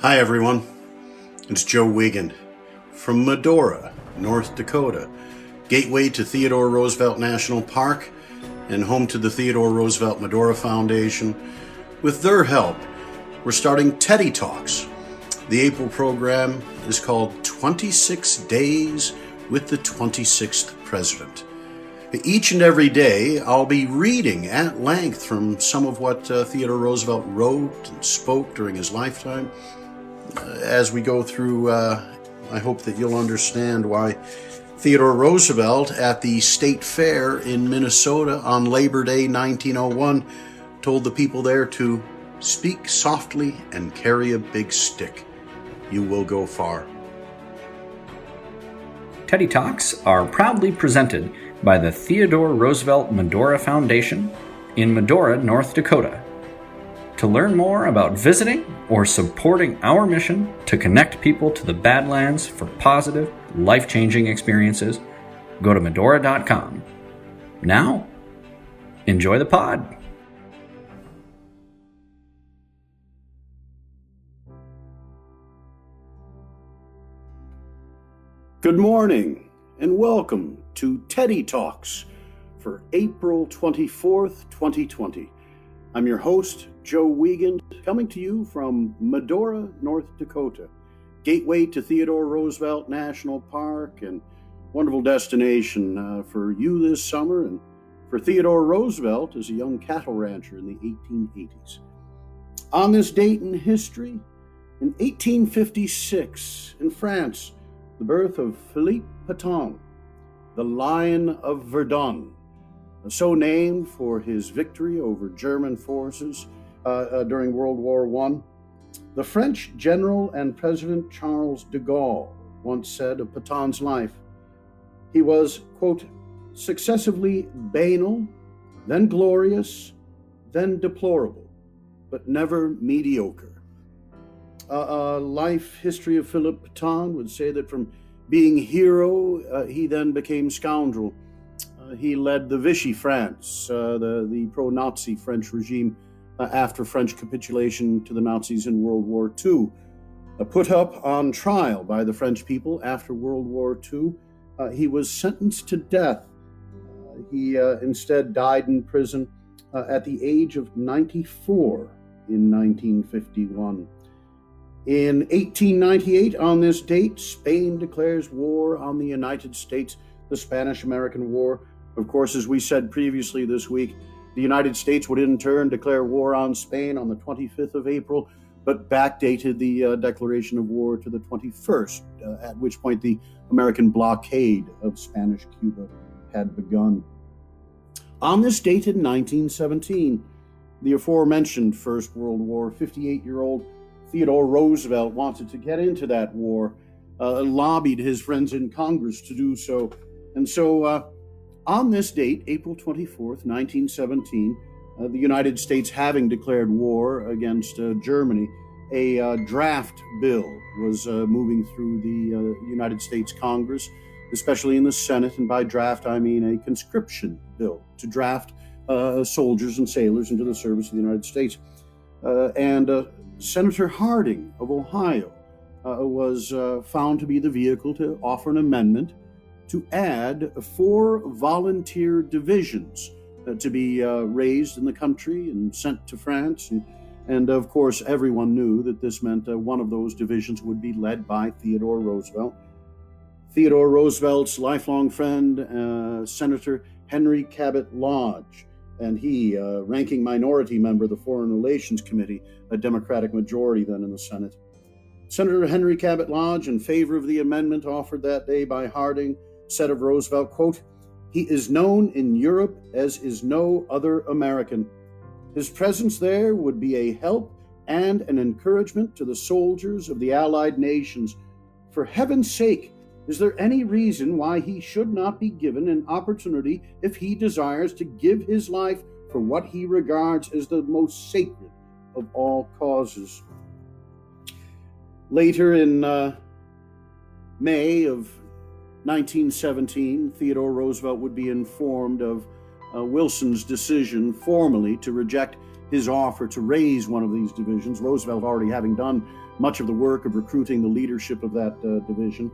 Hi, everyone. It's Joe Wiegand from Medora, North Dakota, gateway to Theodore Roosevelt National Park and home to the Theodore Roosevelt Medora Foundation. With their help, we're starting Teddy Talks. The April program is called 26 Days with the 26th President. Each and every day, I'll be reading at length from some of what uh, Theodore Roosevelt wrote and spoke during his lifetime. As we go through, uh, I hope that you'll understand why Theodore Roosevelt at the State Fair in Minnesota on Labor Day 1901 told the people there to speak softly and carry a big stick. You will go far. Teddy Talks are proudly presented by the Theodore Roosevelt Medora Foundation in Medora, North Dakota. To learn more about visiting or supporting our mission to connect people to the Badlands for positive, life changing experiences, go to Medora.com. Now, enjoy the pod. Good morning and welcome to Teddy Talks for April 24th, 2020. I'm your host, Joe Wiegand, coming to you from Medora, North Dakota, gateway to Theodore Roosevelt National Park and wonderful destination uh, for you this summer and for Theodore Roosevelt as a young cattle rancher in the 1880s. On this date in history, in 1856, in France, the birth of Philippe Pétain, the Lion of Verdun, so named for his victory over German forces during World War I. The French general and President Charles de Gaulle once said of Petain's life, he was, quote, successively banal, then glorious, then deplorable, but never mediocre. Uh, uh, life history of Philippe Pétain would say that from being hero, uh, he then became scoundrel he led the Vichy France, uh, the, the pro Nazi French regime, uh, Uh, after French capitulation to the Nazis in World War II. Uh, put up on trial by the French people after World War II, uh, he was sentenced to death. Uh, he instead died in prison at the age of 94 in 1951. In 1898, on this date, Spain declares war on the United States, the Spanish American War, of course, as we said previously this week, the United States would in turn declare war on Spain on the 25th of April, but backdated the uh, declaration of war to the 21st, uh, at which point the American blockade of Spanish Cuba had begun. On this date in 1917, the aforementioned First World War, 58 year old Theodore Roosevelt wanted to get into that war, uh, lobbied his friends in Congress to do so. And so uh, on this date, April 24th, 1917, uh, the United States having declared war against uh, Germany, a uh, draft bill was uh, moving through the uh, United States Congress, especially in the Senate. And by draft, I mean a conscription bill to draft uh, soldiers and sailors into the service of the United States. and Senator Harding of Ohio was found to be the vehicle to offer an amendment to add four volunteer divisions uh, to be uh, raised in the country and sent to France. And, and of course, everyone knew that this meant uh, one of those divisions would be led by Theodore Roosevelt. Theodore Roosevelt's lifelong friend, Senator Henry Cabot Lodge, and he, uh, ranking minority member of the Foreign Relations Committee, a Democratic majority then in the Senate. Senator Henry Cabot Lodge, in favor of the amendment offered that day by Harding, said of Roosevelt, quote, He is known in Europe as is no other American. His presence there would be a help and an encouragement to the soldiers of the Allied nations. For heaven's sake, is there any reason why he should not be given an opportunity if he desires to give his life for what he regards as the most sacred of all causes? Later in uh, May of 1917, Theodore Roosevelt would be informed of uh, Wilson's decision formally to reject his offer to raise one of these divisions, Roosevelt already having done much of the work of recruiting the leadership of that uh, division.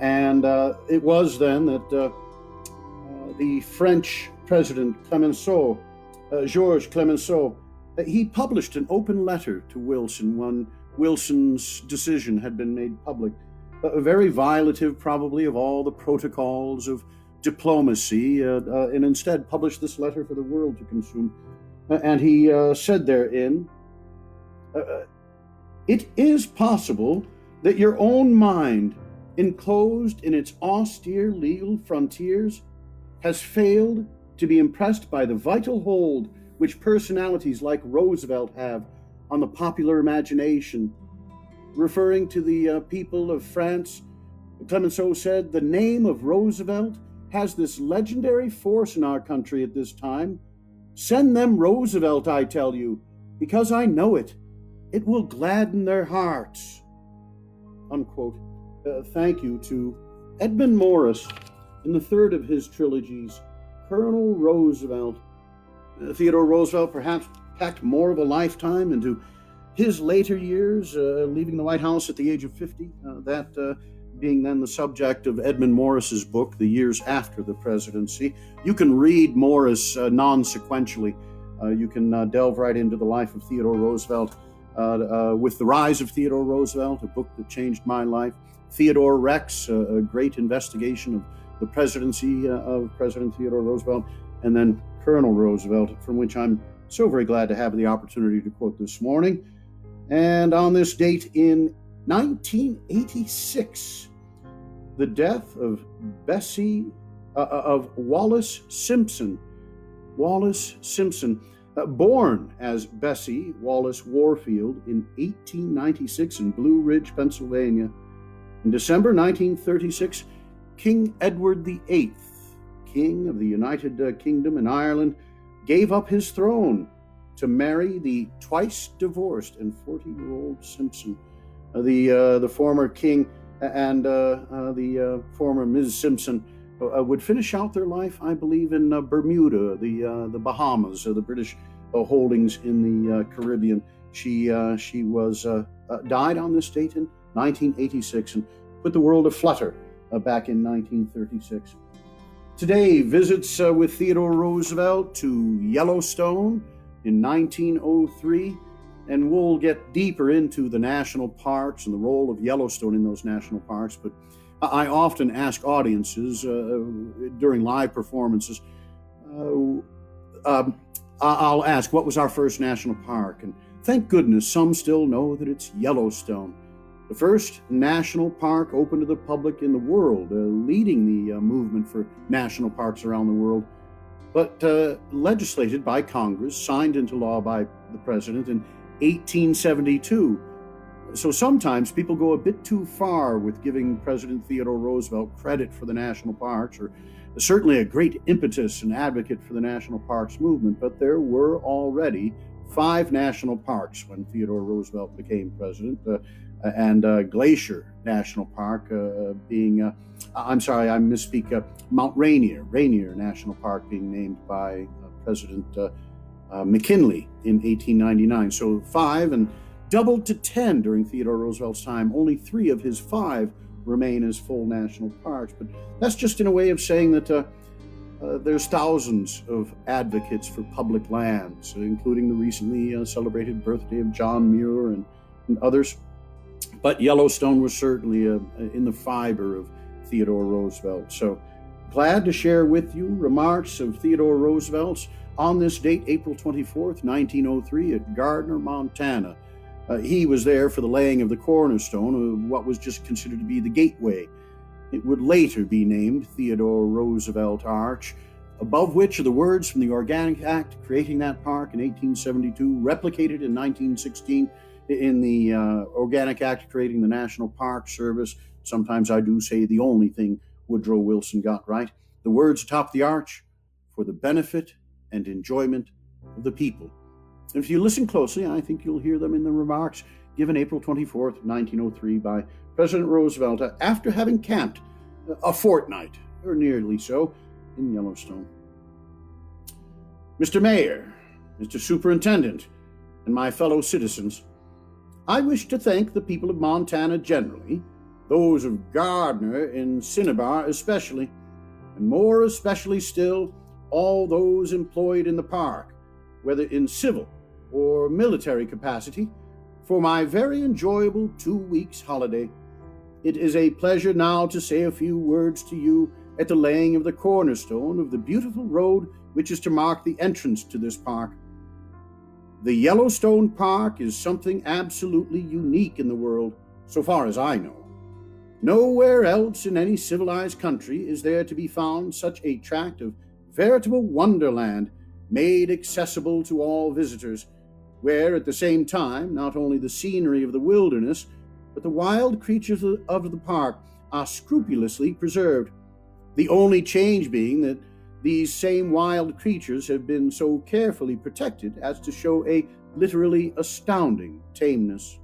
And uh, it was then that uh, uh the French president Clemenceau, uh, Georges Clemenceau, he published an open letter to Wilson when Wilson's decision had been made public, very violative, probably, of all the protocols of diplomacy, uh, uh, and instead published this letter for the world to consume. and he uh, said therein, it is possible that your own mind, enclosed in its austere legal frontiers, has failed to be impressed by the vital hold which personalities like Roosevelt have on the popular imagination. Referring to the uh, people of France, Clemenceau said, The name of Roosevelt has this legendary force in our country at this time. Send them Roosevelt, I tell you, because I know it. It will gladden their hearts. Unquote. Uh, thank you to Edmund Morris in the third of his trilogies, Colonel Roosevelt. Uh, Theodore Roosevelt perhaps packed more of a lifetime into his later years, uh, leaving the White House at the age of 50, uh, that uh, being then the subject of Edmund Morris's book, The Years After the Presidency. You can read Morris uh, non sequentially. you can delve right into the life of Theodore Roosevelt uh, uh, with the rise of Theodore Roosevelt, a book that changed my life. Theodore Rex, a great investigation of the presidency uh, of President Theodore Roosevelt, and then Colonel Roosevelt, from which I'm so very glad to have the opportunity to quote this morning. And on this date in 1986, the death of Bessie, uh, of Wallis Simpson. Wallis Simpson uh, born as Bessie Wallis Warfield in 1896 in Blue Ridge, Pennsylvania. In December 1936, King Edward VIII, King of the United uh, Kingdom and Ireland, gave up his throne to marry the twice divorced and 40 year old Simpson. Uh, the, uh, the former king and uh, uh, the former Ms. Simpson uh, would finish out their life, I believe, in uh, Bermuda, the uh, the Bahamas, the British uh, holdings in the uh, Caribbean. She she was died on this date in 1986 and put the world aflutter back in 1936. Today, visits with Theodore Roosevelt to Yellowstone in 1903 and we'll get deeper into the national parks and the role of Yellowstone in those national parks. But I often ask audiences uh, during live performances, uh, um, I'll ask, what was our first national park? And thank goodness some still know that it's Yellowstone, the first national park open to the public in the world, uh, leading the uh, movement for national parks around the world, but uh, legislated by Congress, signed into law by the president in 1872 so sometimes people go a bit too far with giving President Theodore Roosevelt credit for the national parks, or certainly a great impetus and advocate for the national parks movement. But there were already five national parks when Theodore Roosevelt became president, uh, and uh, Glacier National Park uh, being, uh, I'm sorry, I misspeak, Mount Rainier, Rainier National Park being named by President McKinley in 1899. So five and doubled to 10 during Theodore Roosevelt's time. Only three of his five remain as full national parks. But that's just in a way of saying that uh, uh, there's thousands of advocates for public lands, including the recently uh, celebrated birthday of John Muir and, and others. But Yellowstone was certainly uh, in the fiber of Theodore Roosevelt. So glad to share with you remarks of Theodore Roosevelt's on this date, April 24th, 1903, at Gardiner, Montana. Uh, he was there for the laying of the cornerstone of what was just considered to be the gateway. It would later be named Theodore Roosevelt Arch, above which are the words from the Organic Act creating that park in 1872, replicated in 1916 in the uh, Organic Act creating the National Park Service. Sometimes I do say the only thing Woodrow Wilson got right. The words atop the arch for the benefit and enjoyment of the people. If you listen closely, I think you'll hear them in the remarks given April 24th, 1903, by President Roosevelt after having camped a fortnight, or nearly so, in Yellowstone. Mr. Mayor, Mr. Superintendent, and my fellow citizens, I wish to thank the people of Montana generally, those of Gardiner and Cinnabar especially, and more especially still, all those employed in the park, whether in civil or military capacity, for my very enjoyable two weeks' holiday. It is a pleasure now to say a few words to you at the laying of the cornerstone of the beautiful road which is to mark the entrance to this park. The Yellowstone Park is something absolutely unique in the world, so far as I know. Nowhere else in any civilized country is there to be found such a tract of veritable wonderland made accessible to all visitors, where at the same time not only the scenery of the wilderness, but the wild creatures of the park are scrupulously preserved. The only change being that these same wild creatures have been so carefully protected as to show a literally astounding tameness.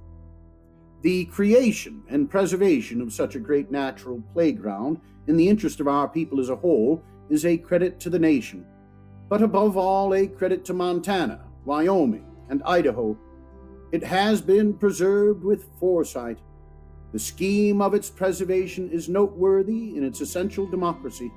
The creation and preservation of such a great natural playground, in the interest of our people as a whole, is a credit to the nation, but above all, a credit to Montana, Wyoming, and Idaho. It has been preserved with foresight. The scheme of its preservation is noteworthy in its essential democracy.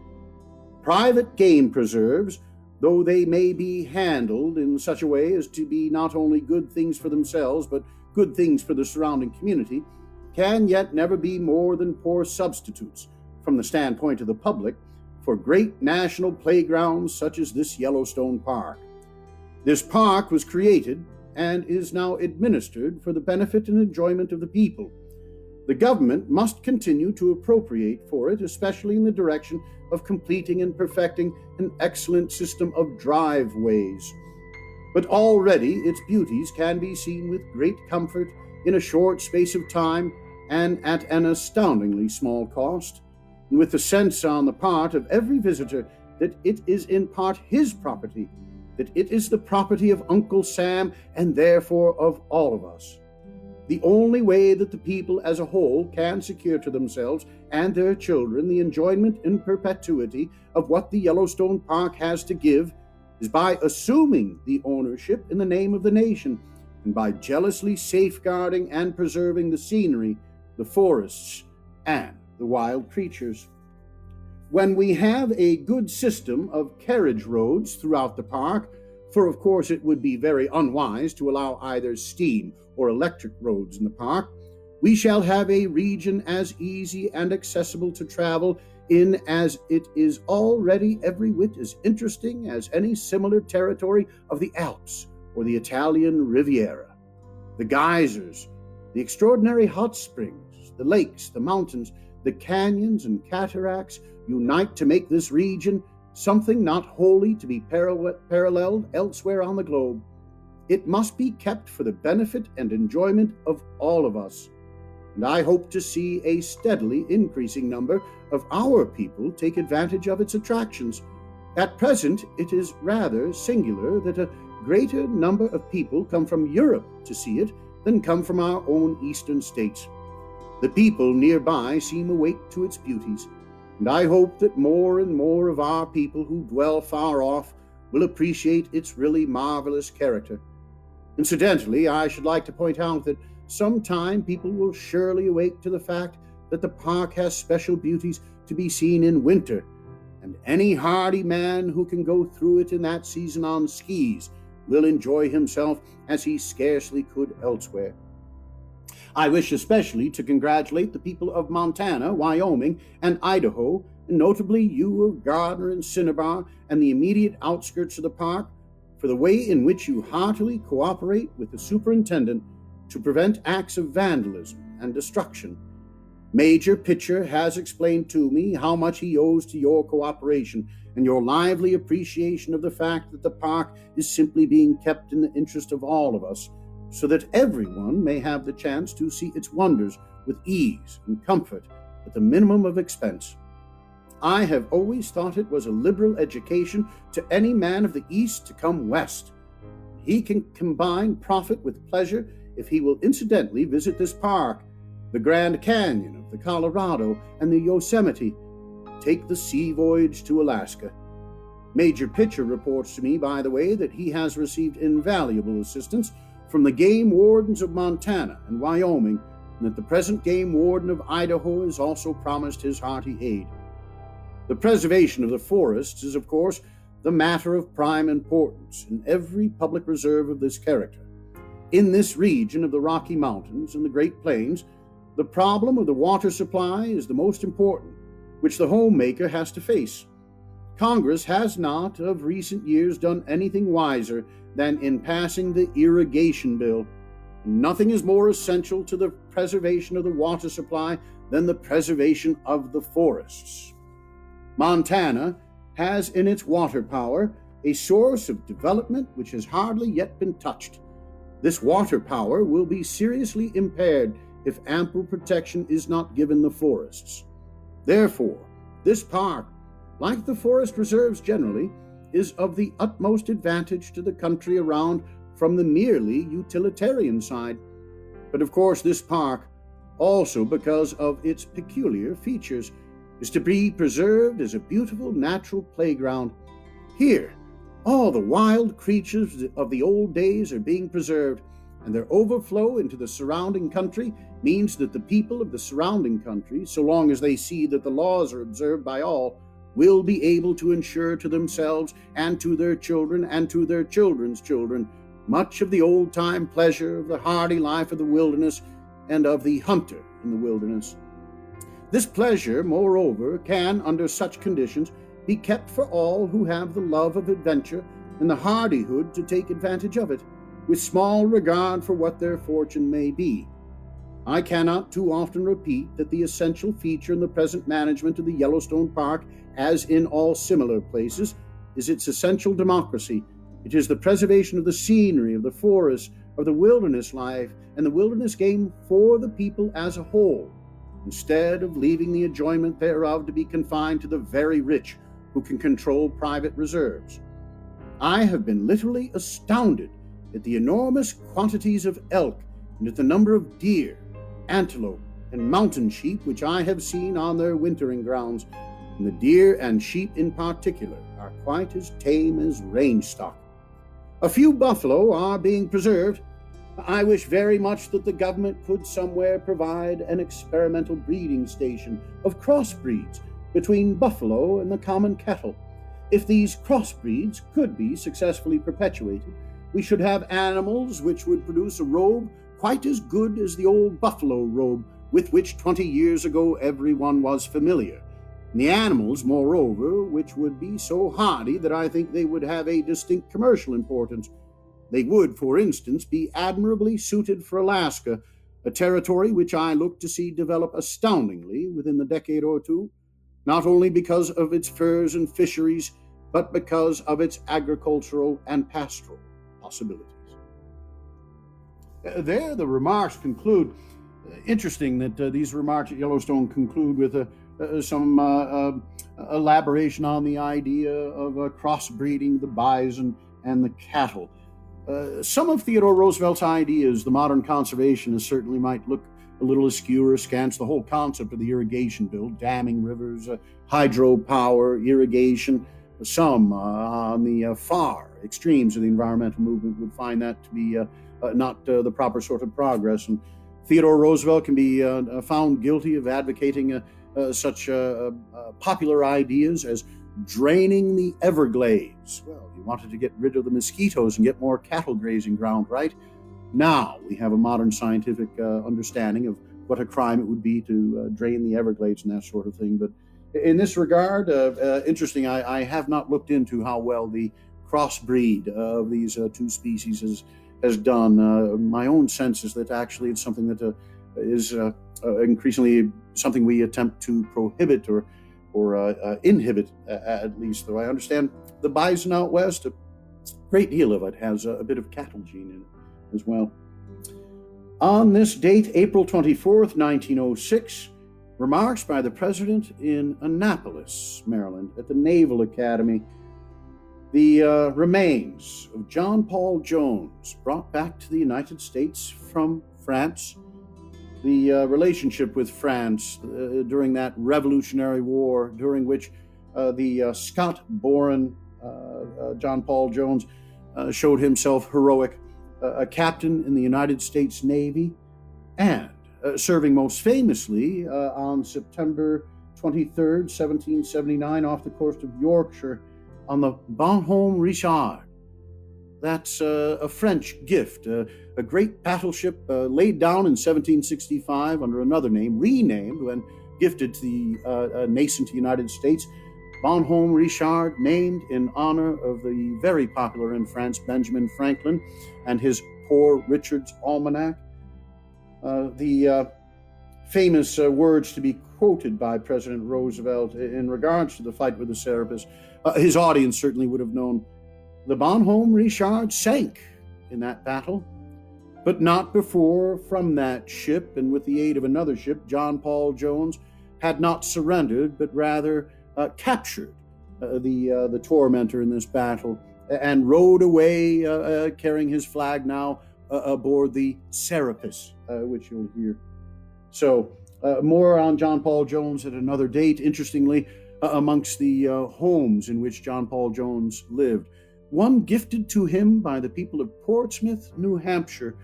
Private game preserves, though they may be handled in such a way as to be not only good things for themselves, but good things for the surrounding community, can yet never be more than poor substitutes, from the standpoint of the public, for great national playgrounds such as this Yellowstone Park. This park was created and is now administered for the benefit and enjoyment of the people the government must continue to appropriate for it, especially in the direction of completing and perfecting an excellent system of driveways. But already its beauties can be seen with great comfort in a short space of time and at an astoundingly small cost, and with the sense on the part of every visitor that it is in part his property, that it is the property of Uncle Sam and therefore of all of us. The only way that the people as a whole can secure to themselves and their children the enjoyment in perpetuity of what the Yellowstone Park has to give is by assuming the ownership in the name of the nation and by jealously safeguarding and preserving the scenery, the forests, and the wild creatures. When we have a good system of carriage roads throughout the park, for of course it would be very unwise to allow either steam or electric roads in the park, we shall have a region as easy and accessible to travel in as it is already every whit as interesting as any similar territory of the Alps or the Italian Riviera. The geysers, the extraordinary hot springs, the lakes, the mountains, the canyons and cataracts unite to make this region something not wholly to be paralleled elsewhere on the globe. It must be kept for the benefit and enjoyment of all of us. And I hope to see a steadily increasing number of our people take advantage of its attractions. At present, it is rather singular that a greater number of people come from Europe to see it than come from our own eastern states. The people nearby seem awake to its beauties, and I hope that more and more of our people who dwell far off will appreciate its really marvelous character. Incidentally, I should like to point out that sometime people will surely awake to the fact that the park has special beauties to be seen in winter, and any hardy man who can go through it in that season on skis will enjoy himself as he scarcely could elsewhere. I wish especially to congratulate the people of Montana, Wyoming, and Idaho, and notably you of Gardiner and Cinnabar and the immediate outskirts of the park, for the way in which you heartily cooperate with the superintendent to prevent acts of vandalism and destruction. Major Pitcher has explained to me how much he owes to your cooperation and your lively appreciation of the fact that the park is simply being kept in the interest of all of us so that everyone may have the chance to see its wonders with ease and comfort at the minimum of expense. I have always thought it was a liberal education to any man of the East to come West. He can combine profit with pleasure if he will incidentally visit this park, the Grand Canyon of the Colorado, and the Yosemite, take the sea voyage to Alaska. Major Pitcher reports to me, by the way, that he has received invaluable assistance from the game wardens of Montana and Wyoming, and that the present game warden of Idaho has also promised his hearty aid. The preservation of the forests is, of course, the matter of prime importance in every public reserve of this character. In this region of the Rocky Mountains and the Great Plains, the problem of the water supply is the most important, which the homemaker has to face. Congress has not, of recent years, done anything wiser than in passing the irrigation bill. Nothing is more essential to the preservation of the water supply than the preservation of the forests. Montana has in its water power a source of development which has hardly yet been touched. This water power will be seriously impaired if ample protection is not given the forests. Therefore, this park, like the forest reserves generally, is of the utmost advantage to the country around from the merely utilitarian side. But of course, this park, also because of its peculiar features, is to be preserved as a beautiful natural playground. Here, all the wild creatures of the old days are being preserved, and their overflow into the surrounding country means that the people of the surrounding country, so long as they see that the laws are observed by all, will be able to ensure to themselves and to their children and to their children's children much of the old time pleasure of the hardy life of the wilderness and of the hunter in the wilderness. This pleasure, moreover, can, under such conditions, be kept for all who have the love of adventure and the hardihood to take advantage of it, with small regard for what their fortune may be. I cannot too often repeat that the essential feature in the present management of the Yellowstone Park, as in all similar places, is its essential democracy. It is the preservation of the scenery, of the forest, of the wilderness life, and the wilderness game for the people as a whole, instead of leaving the enjoyment thereof to be confined to the very rich who can control private reserves. I have been literally astounded at the enormous quantities of elk and at the number of deer antelope, and mountain sheep which I have seen on their wintering grounds, and the deer and sheep in particular are quite as tame as range stock. A few buffalo are being preserved. I wish very much that the government could somewhere provide an experimental breeding station of crossbreeds between buffalo and the common cattle. If these crossbreeds could be successfully perpetuated, we should have animals which would produce a robe quite as good as the old buffalo robe with which twenty years ago everyone was familiar. And the animals, moreover, which would be so hardy that I think they would have a distinct commercial importance. They would, for instance, be admirably suited for Alaska, a territory which I look to see develop astoundingly within the decade or two, not only because of its furs and fisheries, but because of its agricultural and pastoral possibilities. Uh, there, the remarks conclude. Uh, interesting that uh, these remarks at Yellowstone conclude with uh, uh some uh, elaboration on the idea of crossbreeding the bison and the cattle. Uh, some of Theodore Roosevelt's ideas, the modern conservationists certainly might look a little askew or askance. The whole concept of the irrigation bill, damming rivers, uh, hydropower, irrigation, some uh, on the far extremes of the environmental movement would find that to be uh, not uh, the proper sort of progress. And Theodore Roosevelt can be uh, found guilty of advocating such popular ideas as draining the Everglades. Well, wanted to get rid of the mosquitoes and get more cattle grazing ground, right? Now we have a modern scientific uh, understanding of what a crime it would be to uh, drain the Everglades and that sort of thing. But in this regard, uh, interesting, I, I, have not looked into how well the crossbreed of these two species has done. Uh, my own sense is that actually it's something that uh, is uh, uh increasingly something we attempt to prohibit or or uh, uh, inhibit at least. Though I understand the bison out west, a great deal of it has a, a bit of cattle gene in it as well. On this date, April 24th, 1906, remarks by the president in Annapolis, Maryland, at the Naval Academy the uh, remains of John Paul Jones brought back to the United States from France. The uh, relationship with France uh, during that Revolutionary War, during which uh, the uh, Scott Boren uh, John Paul Jones showed himself heroic, a captain in the United States Navy, and serving most famously on September 23rd, 1779, off the coast of Yorkshire on the Bonhomme Richard. That's uh, a French gift, uh, a great battleship uh, laid down in 1765 under another name, renamed when gifted to the uh, uh, nascent United States. Bonhomme Richard, named in honor of the very popular in France Benjamin Franklin and his Poor Richard's Almanac. Uh, the famous words to be quoted by President Roosevelt in regards to the fight with the Serapis, his audience certainly would have known the Bonhomme Richard sank in that battle, but not before from that ship and with the aid of another ship, John Paul Jones had not surrendered, but rather uh, captured uh, the uh, the tormentor in this battle and rowed away, uh, uh, carrying his flag now uh, aboard the Serapis, which you'll hear. So more on John Paul Jones at another date. Interestingly, amongst the homes in which John Paul Jones lived one gifted to him by the people of Portsmouth, New Hampshire,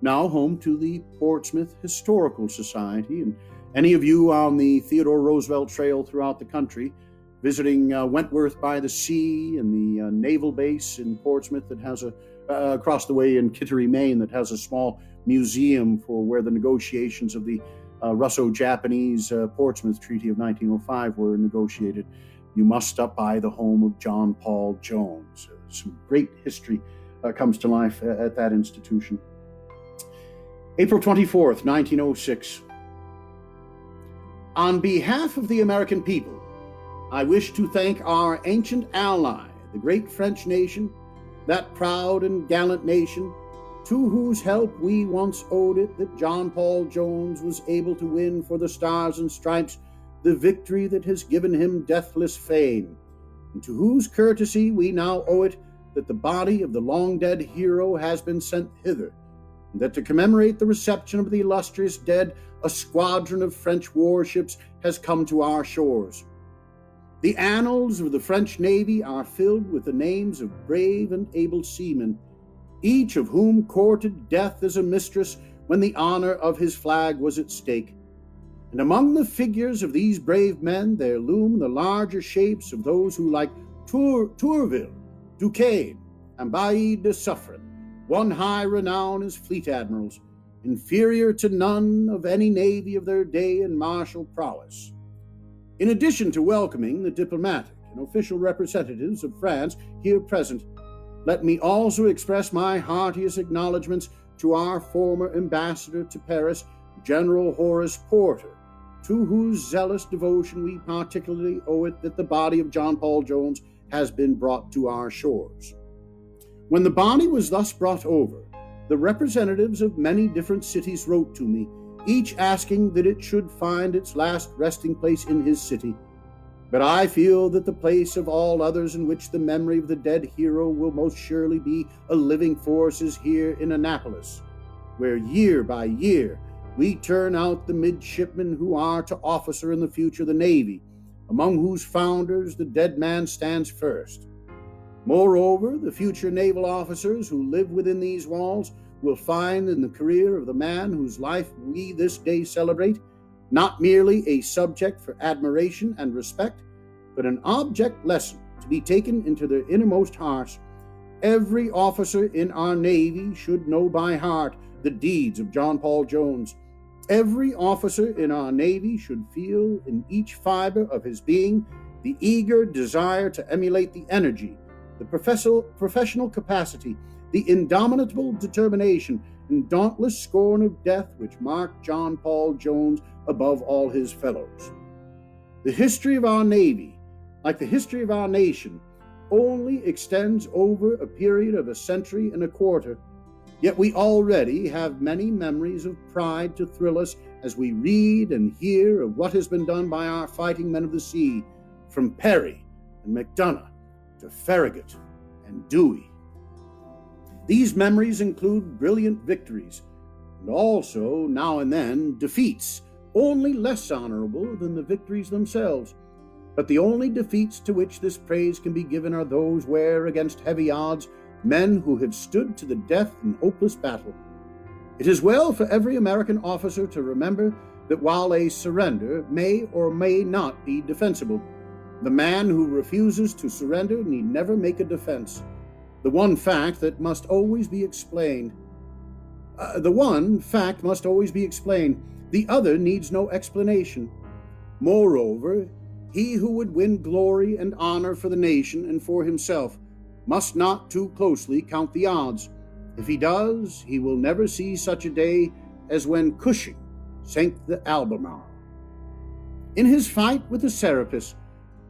now home to the Portsmouth Historical Society. And any of you on the Theodore Roosevelt Trail throughout the country, visiting uh, Wentworth by the Sea and the uh, naval base in Portsmouth that has a, uh, across the way in Kittery, Maine, that has a small museum for where the negotiations of the uh, Russo Japanese uh, Portsmouth Treaty of 1905 were negotiated. You must stop by the home of John Paul Jones some great history uh, comes to life at, at that institution. April 24th, 1906. On behalf of the American people, I wish to thank our ancient ally, the great French nation, that proud and gallant nation, to whose help we once owed it that John Paul Jones was able to win for the Stars and Stripes the victory that has given him deathless fame and to whose courtesy we now owe it that the body of the long dead hero has been sent hither, and that to commemorate the reception of the illustrious dead, a squadron of French warships has come to our shores. The annals of the French Navy are filled with the names of brave and able seamen, each of whom courted death as a mistress when the honor of his flag was at stake. And among the figures of these brave men, there loom the larger shapes of those who, like Tour, Tourville, Duquesne, and Bailly de Suffren, won high renown as fleet admirals, inferior to none of any navy of their day in martial prowess. In addition to welcoming the diplomatic and official representatives of France here present, let me also express my heartiest acknowledgments to our former ambassador to Paris, General Horace Porter, to whose zealous devotion we particularly owe it that the body of John Paul Jones has been brought to our shores. When the body was thus brought over, the representatives of many different cities wrote to me, each asking that it should find its last resting place in his city. But I feel that the place of all others in which the memory of the dead hero will most surely be a living force is here in Annapolis, where year by year we turn out the midshipmen who are to officer in the future the Navy, among whose founders the dead man stands first. Moreover, the future naval officers who live within these walls will find in the career of the man whose life we this day celebrate not merely a subject for admiration and respect, but an object lesson to be taken into their innermost hearts. Every officer in our Navy should know by heart the deeds of John Paul Jones Every officer in our Navy should feel in each fiber of his being the eager desire to emulate the energy, the professional capacity, the indomitable determination, and dauntless scorn of death which marked John Paul Jones above all his fellows. The history of our Navy, like the history of our nation, only extends over a period of a century and a quarter Yet we already have many memories of pride to thrill us as we read and hear of what has been done by our fighting men of the sea, from Perry and Macdonough to Farragut and Dewey. These memories include brilliant victories and also, now and then, defeats, only less honorable than the victories themselves. But the only defeats to which this praise can be given are those where, against heavy odds, men who have stood to the death in hopeless battle. It is well for every American officer to remember that while a surrender may or may not be defensible, the man who refuses to surrender need never make a defense. The one fact that must always be explained. Uh, the one fact must always be explained. The other needs no explanation. Moreover, he who would win glory and honor for the nation and for himself must not too closely count the odds. If he does, he will never see such a day as when Cushing sank the Albemarle. In his fight with the Serapis,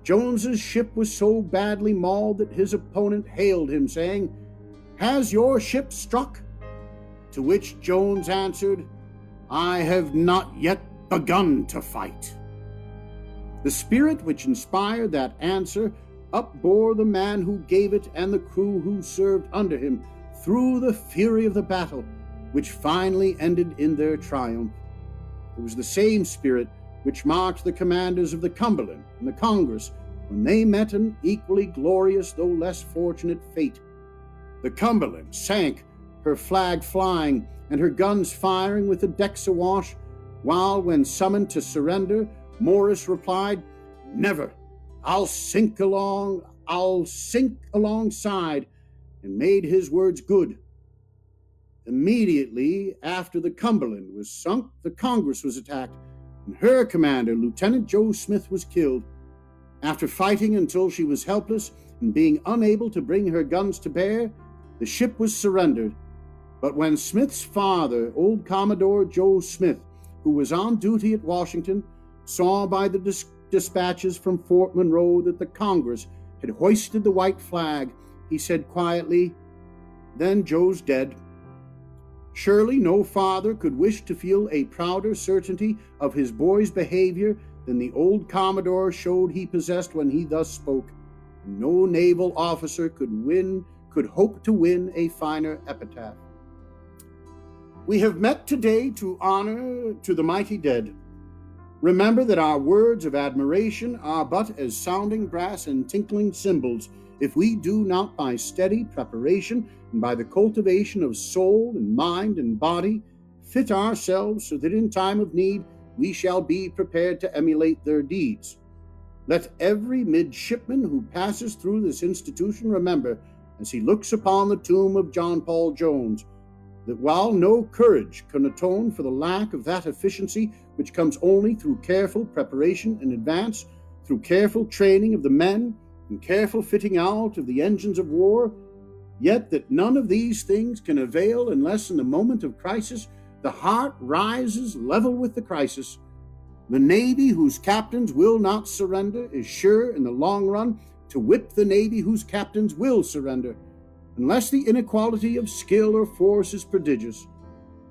Jones's ship was so badly mauled that his opponent hailed him, saying, Has your ship struck? To which Jones answered, I have not yet begun to fight. The spirit which inspired that answer upbore the man who gave it and the crew who served under him through the fury of the battle, which finally ended in their triumph. It was the same spirit which marked the commanders of the Cumberland and the Congress when they met an equally glorious though less fortunate fate. The Cumberland sank, her flag flying and her guns firing with the decks awash, while when summoned to surrender, Morris replied, Never. I'll sink along, I'll sink alongside, and made his words good. Immediately after the Cumberland was sunk, the Congress was attacked, and her commander, Lieutenant Joe Smith, was killed. After fighting until she was helpless and being unable to bring her guns to bear, the ship was surrendered. But when Smith's father, old Commodore Joe Smith, who was on duty at Washington, saw by the dis- dispatches from Fort Monroe that the Congress had hoisted the white flag, he said quietly, Then Joe's dead. Surely no father could wish to feel a prouder certainty of his boy's behavior than the old Commodore showed he possessed when he thus spoke. No naval officer could win, could hope to win a finer epitaph. We have met today to honor to the mighty dead. Remember that our words of admiration are but as sounding brass and tinkling cymbals if we do not by steady preparation and by the cultivation of soul and mind and body fit ourselves so that in time of need we shall be prepared to emulate their deeds. Let every midshipman who passes through this institution remember, as he looks upon the tomb of John Paul Jones, that while no courage can atone for the lack of that efficiency which comes only through careful preparation in advance, through careful training of the men, and careful fitting out of the engines of war, yet that none of these things can avail unless in the moment of crisis the heart rises level with the crisis. The Navy whose captains will not surrender is sure in the long run to whip the Navy whose captains will surrender, unless the inequality of skill or force is prodigious.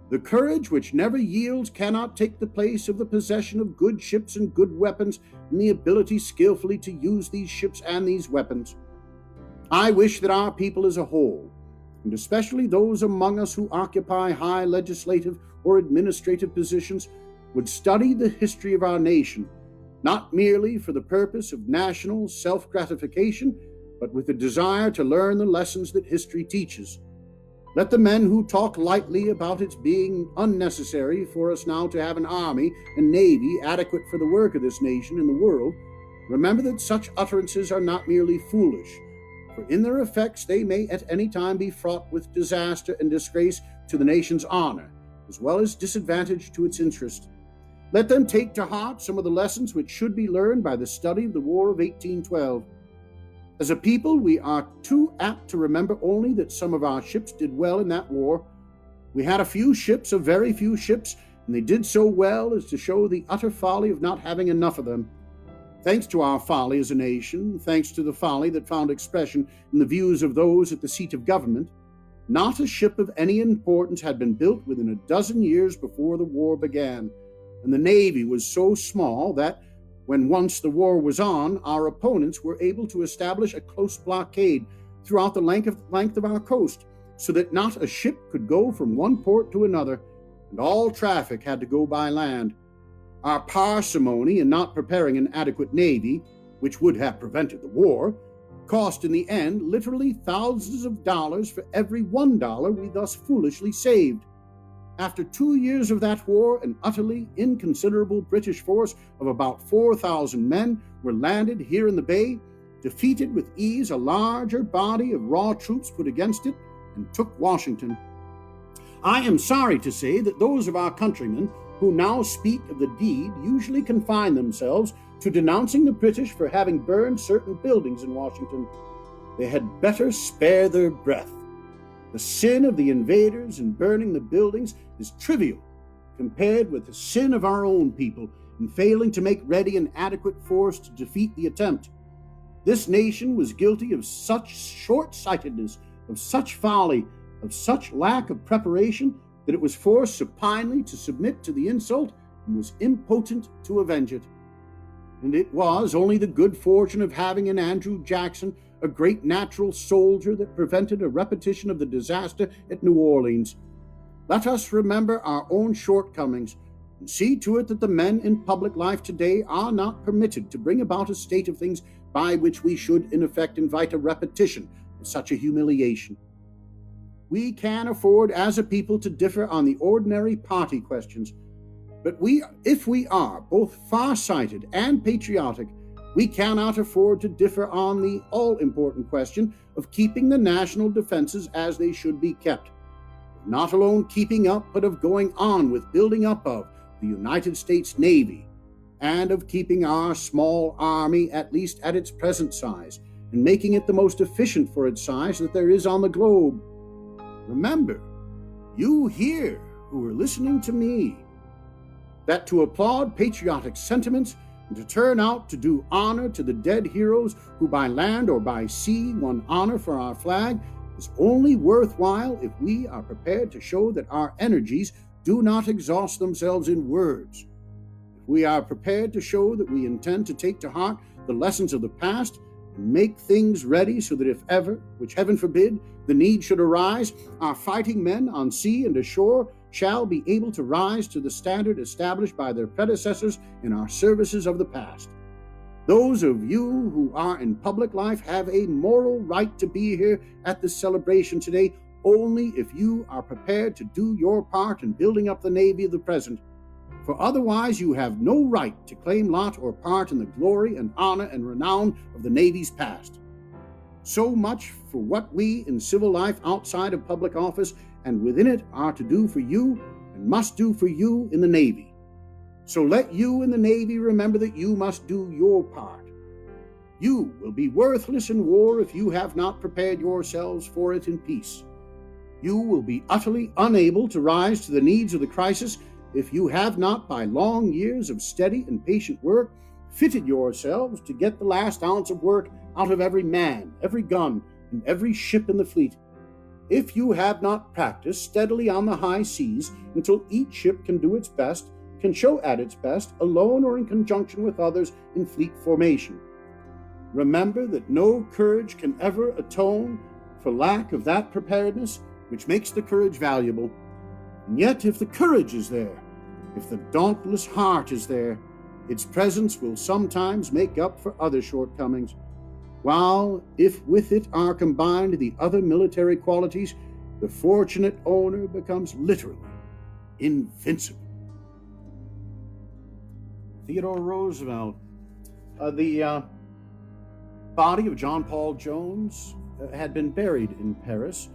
The courage which never yields cannot take the place of the possession of good ships and good weapons, and the ability skillfully to use these ships and these weapons. I wish that our people as a whole, and especially those among us who occupy high legislative or administrative positions, would study the history of our nation, not merely for the purpose of national self gratification, but with the desire to learn the lessons that history teaches let the men who talk lightly about its being unnecessary for us now to have an army and navy adequate for the work of this nation and the world remember that such utterances are not merely foolish, for in their effects they may at any time be fraught with disaster and disgrace to the nation's honor, as well as disadvantage to its interest. Let them take to heart some of the lessons which should be learned by the study of the War of 1812 as a people, we are too apt to remember only that some of our ships did well in that war. We had a few ships, a very few ships, and they did so well as to show the utter folly of not having enough of them. Thanks to our folly as a nation, thanks to the folly that found expression in the views of those at the seat of government, not a ship of any importance had been built within a dozen years before the war began, and the Navy was so small that, when once the war was on, our opponents were able to establish a close blockade throughout the length of, length of our coast, so that not a ship could go from one port to another, and all traffic had to go by land. Our parsimony in not preparing an adequate navy, which would have prevented the war, cost in the end literally thousands of dollars for every one dollar we thus foolishly saved. After two years of that war, an utterly inconsiderable British force of about 4,000 men were landed here in the bay, defeated with ease a larger body of raw troops put against it, and took Washington. I am sorry to say that those of our countrymen who now speak of the deed usually confine themselves to denouncing the British for having burned certain buildings in Washington. They had better spare their breath. The sin of the invaders in burning the buildings is trivial compared with the sin of our own people in failing to make ready an adequate force to defeat the attempt. This nation was guilty of such short sightedness, of such folly, of such lack of preparation that it was forced supinely to submit to the insult and was impotent to avenge it. And it was only the good fortune of having in Andrew Jackson a great natural soldier that prevented a repetition of the disaster at New Orleans. Let us remember our own shortcomings and see to it that the men in public life today are not permitted to bring about a state of things by which we should, in effect, invite a repetition of such a humiliation. We can afford as a people to differ on the ordinary party questions, but we, if we are both far-sighted and patriotic, we cannot afford to differ on the all important question of keeping the national defenses as they should be kept. Not alone keeping up, but of going on with building up of the United States Navy, and of keeping our small army at least at its present size, and making it the most efficient for its size that there is on the globe. Remember, you here who are listening to me, that to applaud patriotic sentiments and to turn out to do honor to the dead heroes who by land or by sea won honor for our flag is only worthwhile if we are prepared to show that our energies do not exhaust themselves in words. If we are prepared to show that we intend to take to heart the lessons of the past and make things ready so that if ever, which heaven forbid, the need should arise, our fighting men on sea and ashore shall be able to rise to the standard established by their predecessors in our services of the past. Those of you who are in public life have a moral right to be here at this celebration today only if you are prepared to do your part in building up the Navy of the present. For otherwise, you have no right to claim lot or part in the glory and honor and renown of the Navy's past. So much for what we in civil life outside of public office and within it are to do for you and must do for you in the Navy. So let you in the Navy remember that you must do your part. You will be worthless in war if you have not prepared yourselves for it in peace. You will be utterly unable to rise to the needs of the crisis if you have not, by long years of steady and patient work, fitted yourselves to get the last ounce of work out of every man, every gun, and every ship in the fleet. If you have not practiced steadily on the high seas until each ship can do its best, can show at its best, alone or in conjunction with others in fleet formation. Remember that no courage can ever atone for lack of that preparedness which makes the courage valuable. And yet, if the courage is there, if the dauntless heart is there, its presence will sometimes make up for other shortcomings, while if with it are combined the other military qualities, the fortunate owner becomes literally invincible. Theodore Roosevelt. Uh, the uh, body of John Paul Jones uh, had been buried in Paris.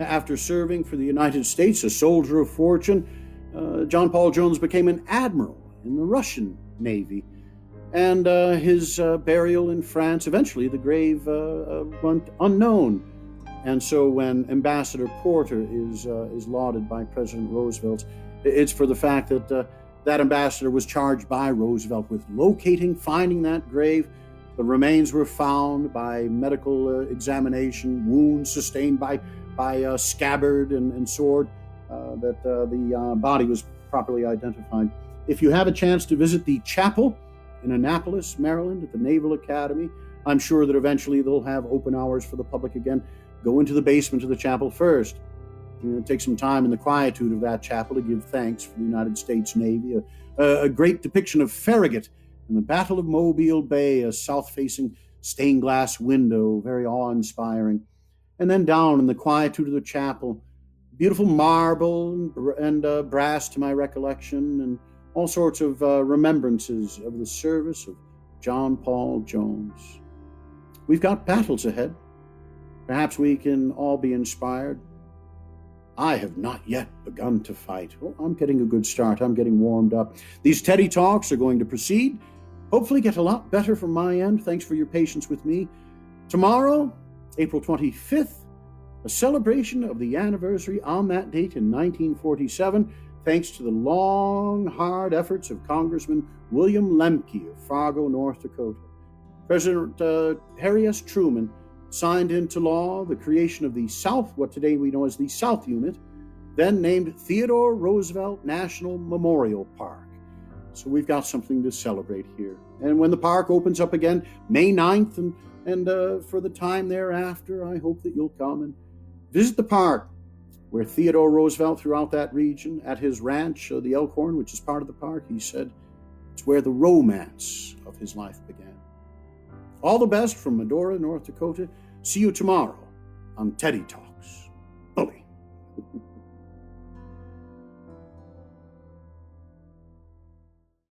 After serving for the United States, a soldier of fortune, uh, John Paul Jones became an admiral in the Russian Navy. And uh, his uh, burial in France, eventually the grave uh, uh, went unknown. And so when Ambassador Porter is, is lauded by President Roosevelt, it's for the fact that that ambassador was charged by Roosevelt with locating, finding that grave. The remains were found by medical uh, examination, wounds sustained by, by uh, scabbard and, and sword, uh, that the body was properly identified. If you have a chance to visit the chapel in Annapolis, Maryland, at the Naval Academy, I'm sure that eventually they'll have open hours for the public again. Go into the basement of the chapel first. You know, take some time in the quietude of that chapel to give thanks for the United States Navy. A, a great depiction of Farragut and the Battle of Mobile Bay, a south facing stained glass window, very awe inspiring. And then down in the quietude of the chapel, beautiful marble and, uh, brass to my recollection, and all sorts of uh, remembrances of the service of John Paul Jones. We've got battles ahead. Perhaps we can all be inspired. I have not yet begun to fight. Oh, I'm getting a good start. I'm getting warmed up. These Teddy Talks are going to proceed. Hopefully, get a lot better from my end. Thanks for your patience with me. Tomorrow, April 25th, a celebration of the anniversary on that date in 1947, thanks to the long, hard efforts of Congressman William Lemke of Fargo, North Dakota. President uh, Harry S. Truman signed into law the creation of the South, what today we know as the South Unit, then named Theodore Roosevelt National Memorial Park. So we've got something to celebrate here. And when the park opens up again, May 9th, and, and uh, for the time thereafter, I hope that you'll come and visit the park where Theodore Roosevelt, throughout that region, at his ranch, uh, the Elkhorn, which is part of the park, he said it's where the romance of his life began. All the best from Medora, North Dakota. See you tomorrow on Teddy Talk.